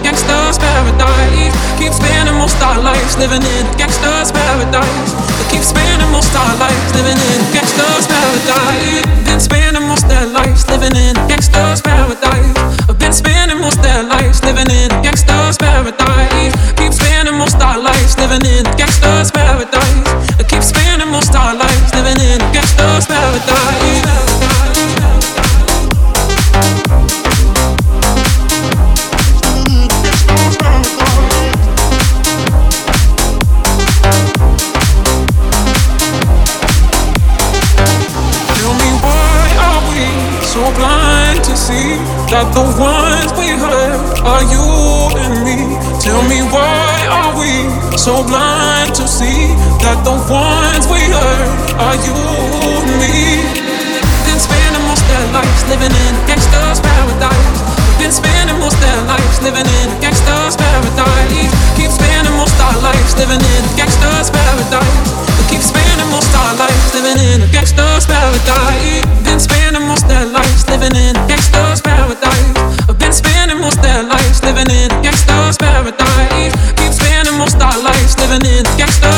Gangster's paradise. Keep spending most our lives living in a gangster's paradise. Keep spending most our lives living in a gangster's paradise. Been spending most their lives living in a gangster's paradise. Been spending most their lives living in a gangster's paradise. Keep spending most our lives living in a gangster's paradise. The ones we hurt are you and me? Tell me why are we so blind to see that the ones we hurt are you and me? Been spending most their lives living in a gangster's paradise. Been spending most their lives living in a gangster's paradise. Keep spending most our lives living in a gangster's paradise. Keep spending most our lives living in a gangster's paradise. Been spending most their lives living in a gangster's paradise. I've Been spending most their lives living in a gangster's paradise. Keep spending most our lives living in a gangster's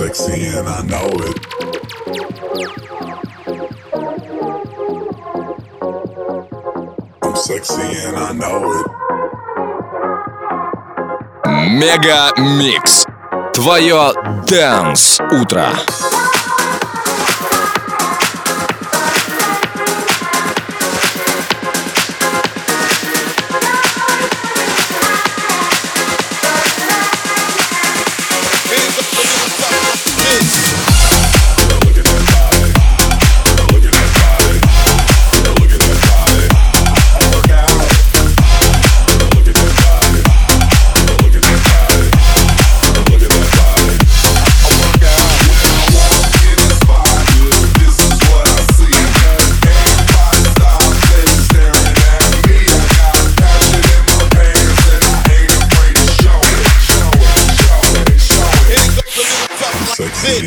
sexy and I know it. I'm sexy and I know it. Мега Микс. Твое Дэнс Утро.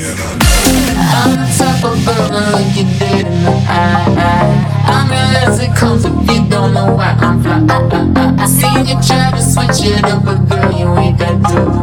I'm the type of brother like you did in the eye. I'm real as it comes if you don't know why I'm fly. I, I, I, seen you try to switch it up, but girl, you ain't got to.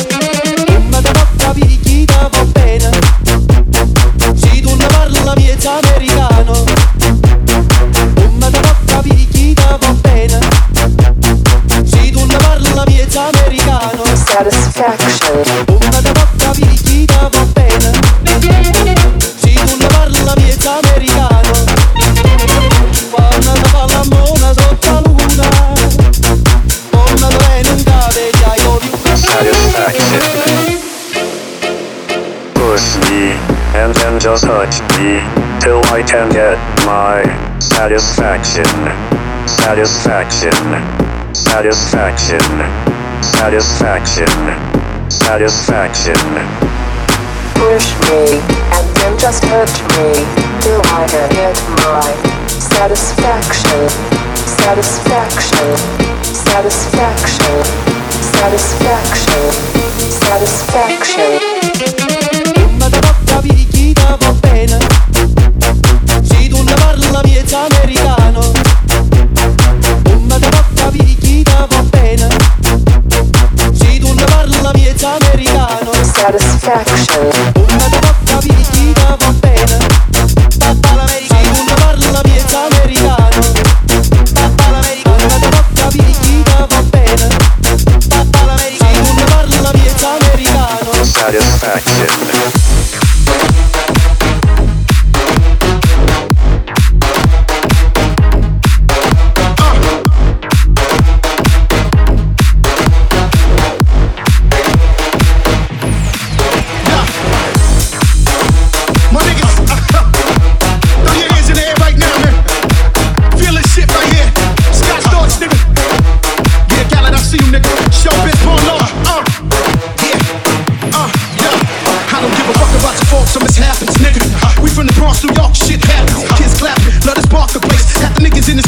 Ma da bocca satisfaction. Satisfaction. Satisfaction. Satisfaction. Satisfaction. Push me, and then just hurt me. Till I get my satisfaction. Satisfaction. Satisfaction. Satisfaction. Satisfaction. Ma da bocca picchita va bene Se tu ne americano Non mi devo capire va bene. Se tu ne parli la mia va bene. Papà l'America Se tu ne parli Satisfaction.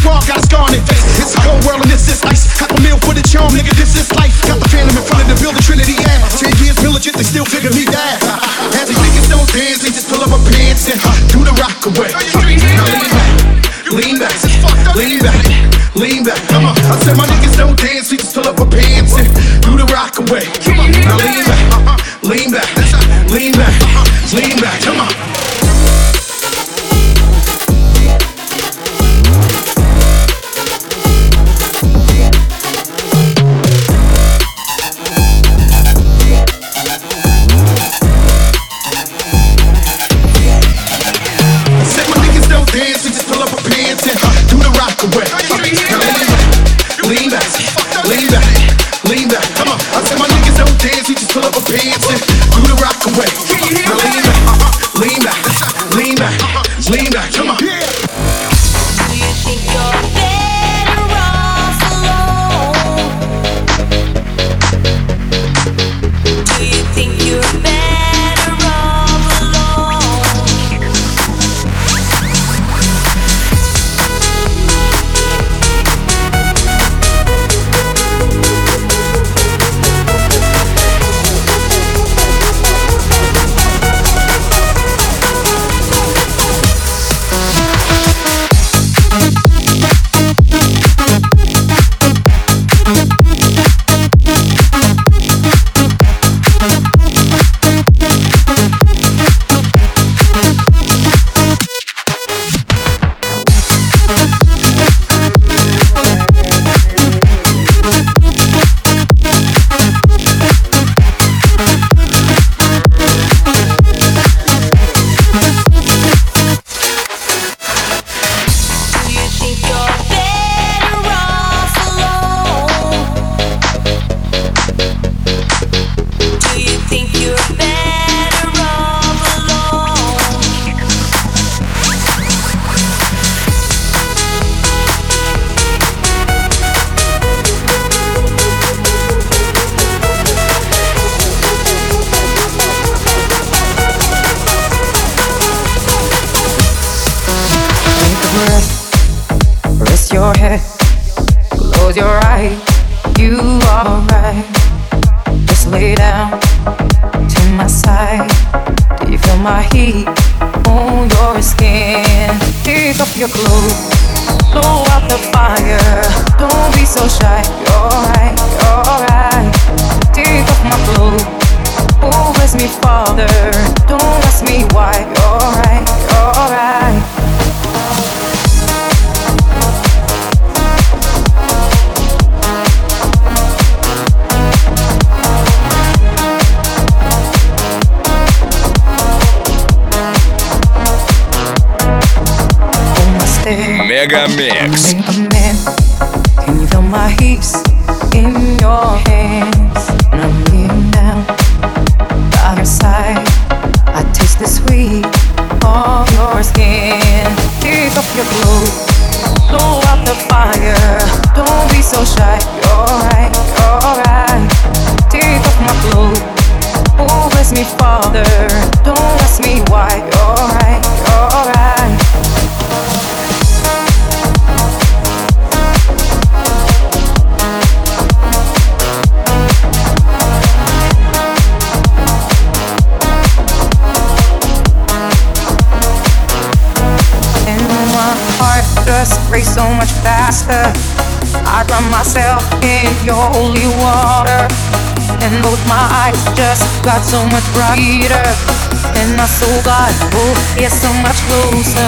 The niggas in this squad got a scar on face. It's a cold world and this is ice. Half a meal for the charm, nigga, this is life. Got the phantom in front of the building, Trinity, yeah. Ten years militant, they still figure me bad. As these niggas don't dance, they just pull up a pants and do the rock away. Lean back, lean back, lean back, lean back. Come on, I said my niggas don't dance, we just pull up a pants and do the rock away. Pants and do the rock away. blow out the fire. Don't be so shy. You're right, you're right. Take off my clothes. Oh, bless me, Father. Don't ask me why. You're right, you're right. Мегамикс. Can you feel my heat in your hands? And I'm leaning down by your side. I taste the sweet of your skin. Take off your clothes, blow out the fire. Don't be so shy. light just got so much brighter, and my soul got oh, yeah, so much closer.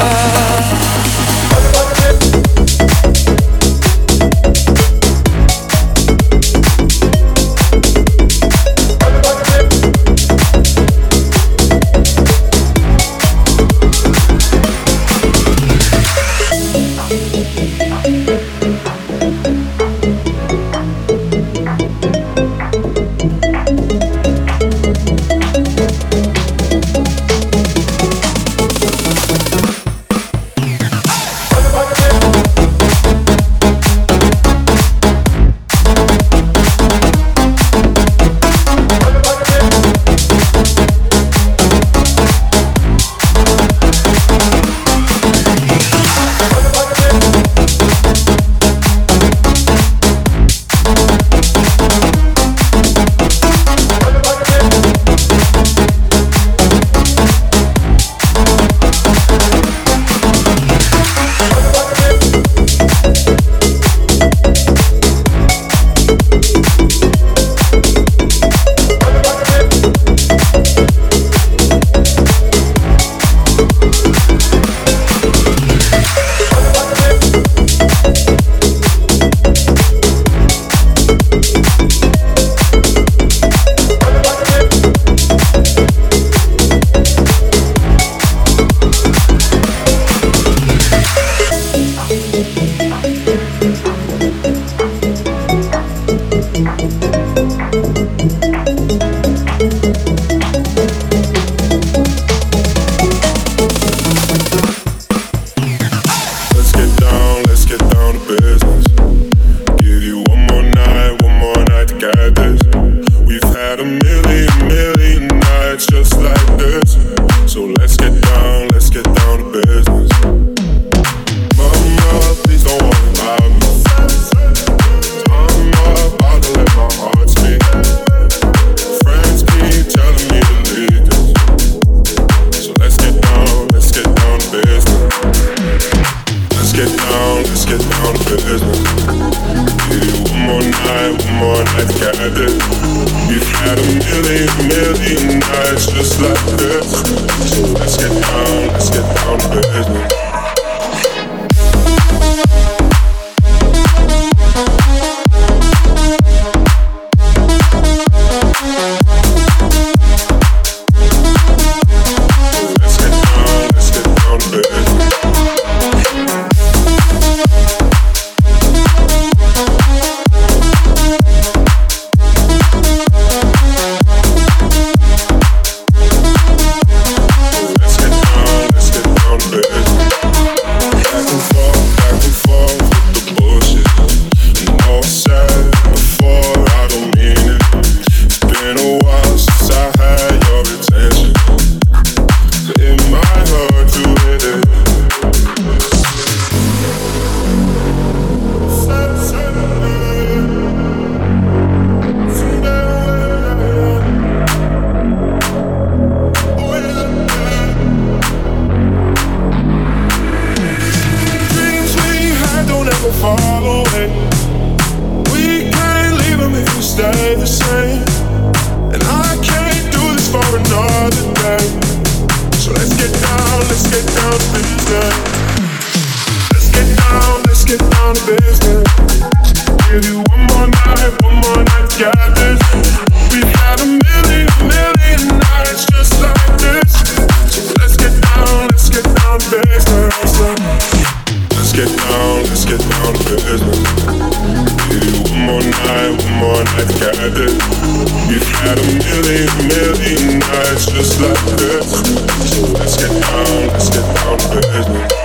One more night, got this. We've had a million, million nights just like this. So let's get down, let's get down to business.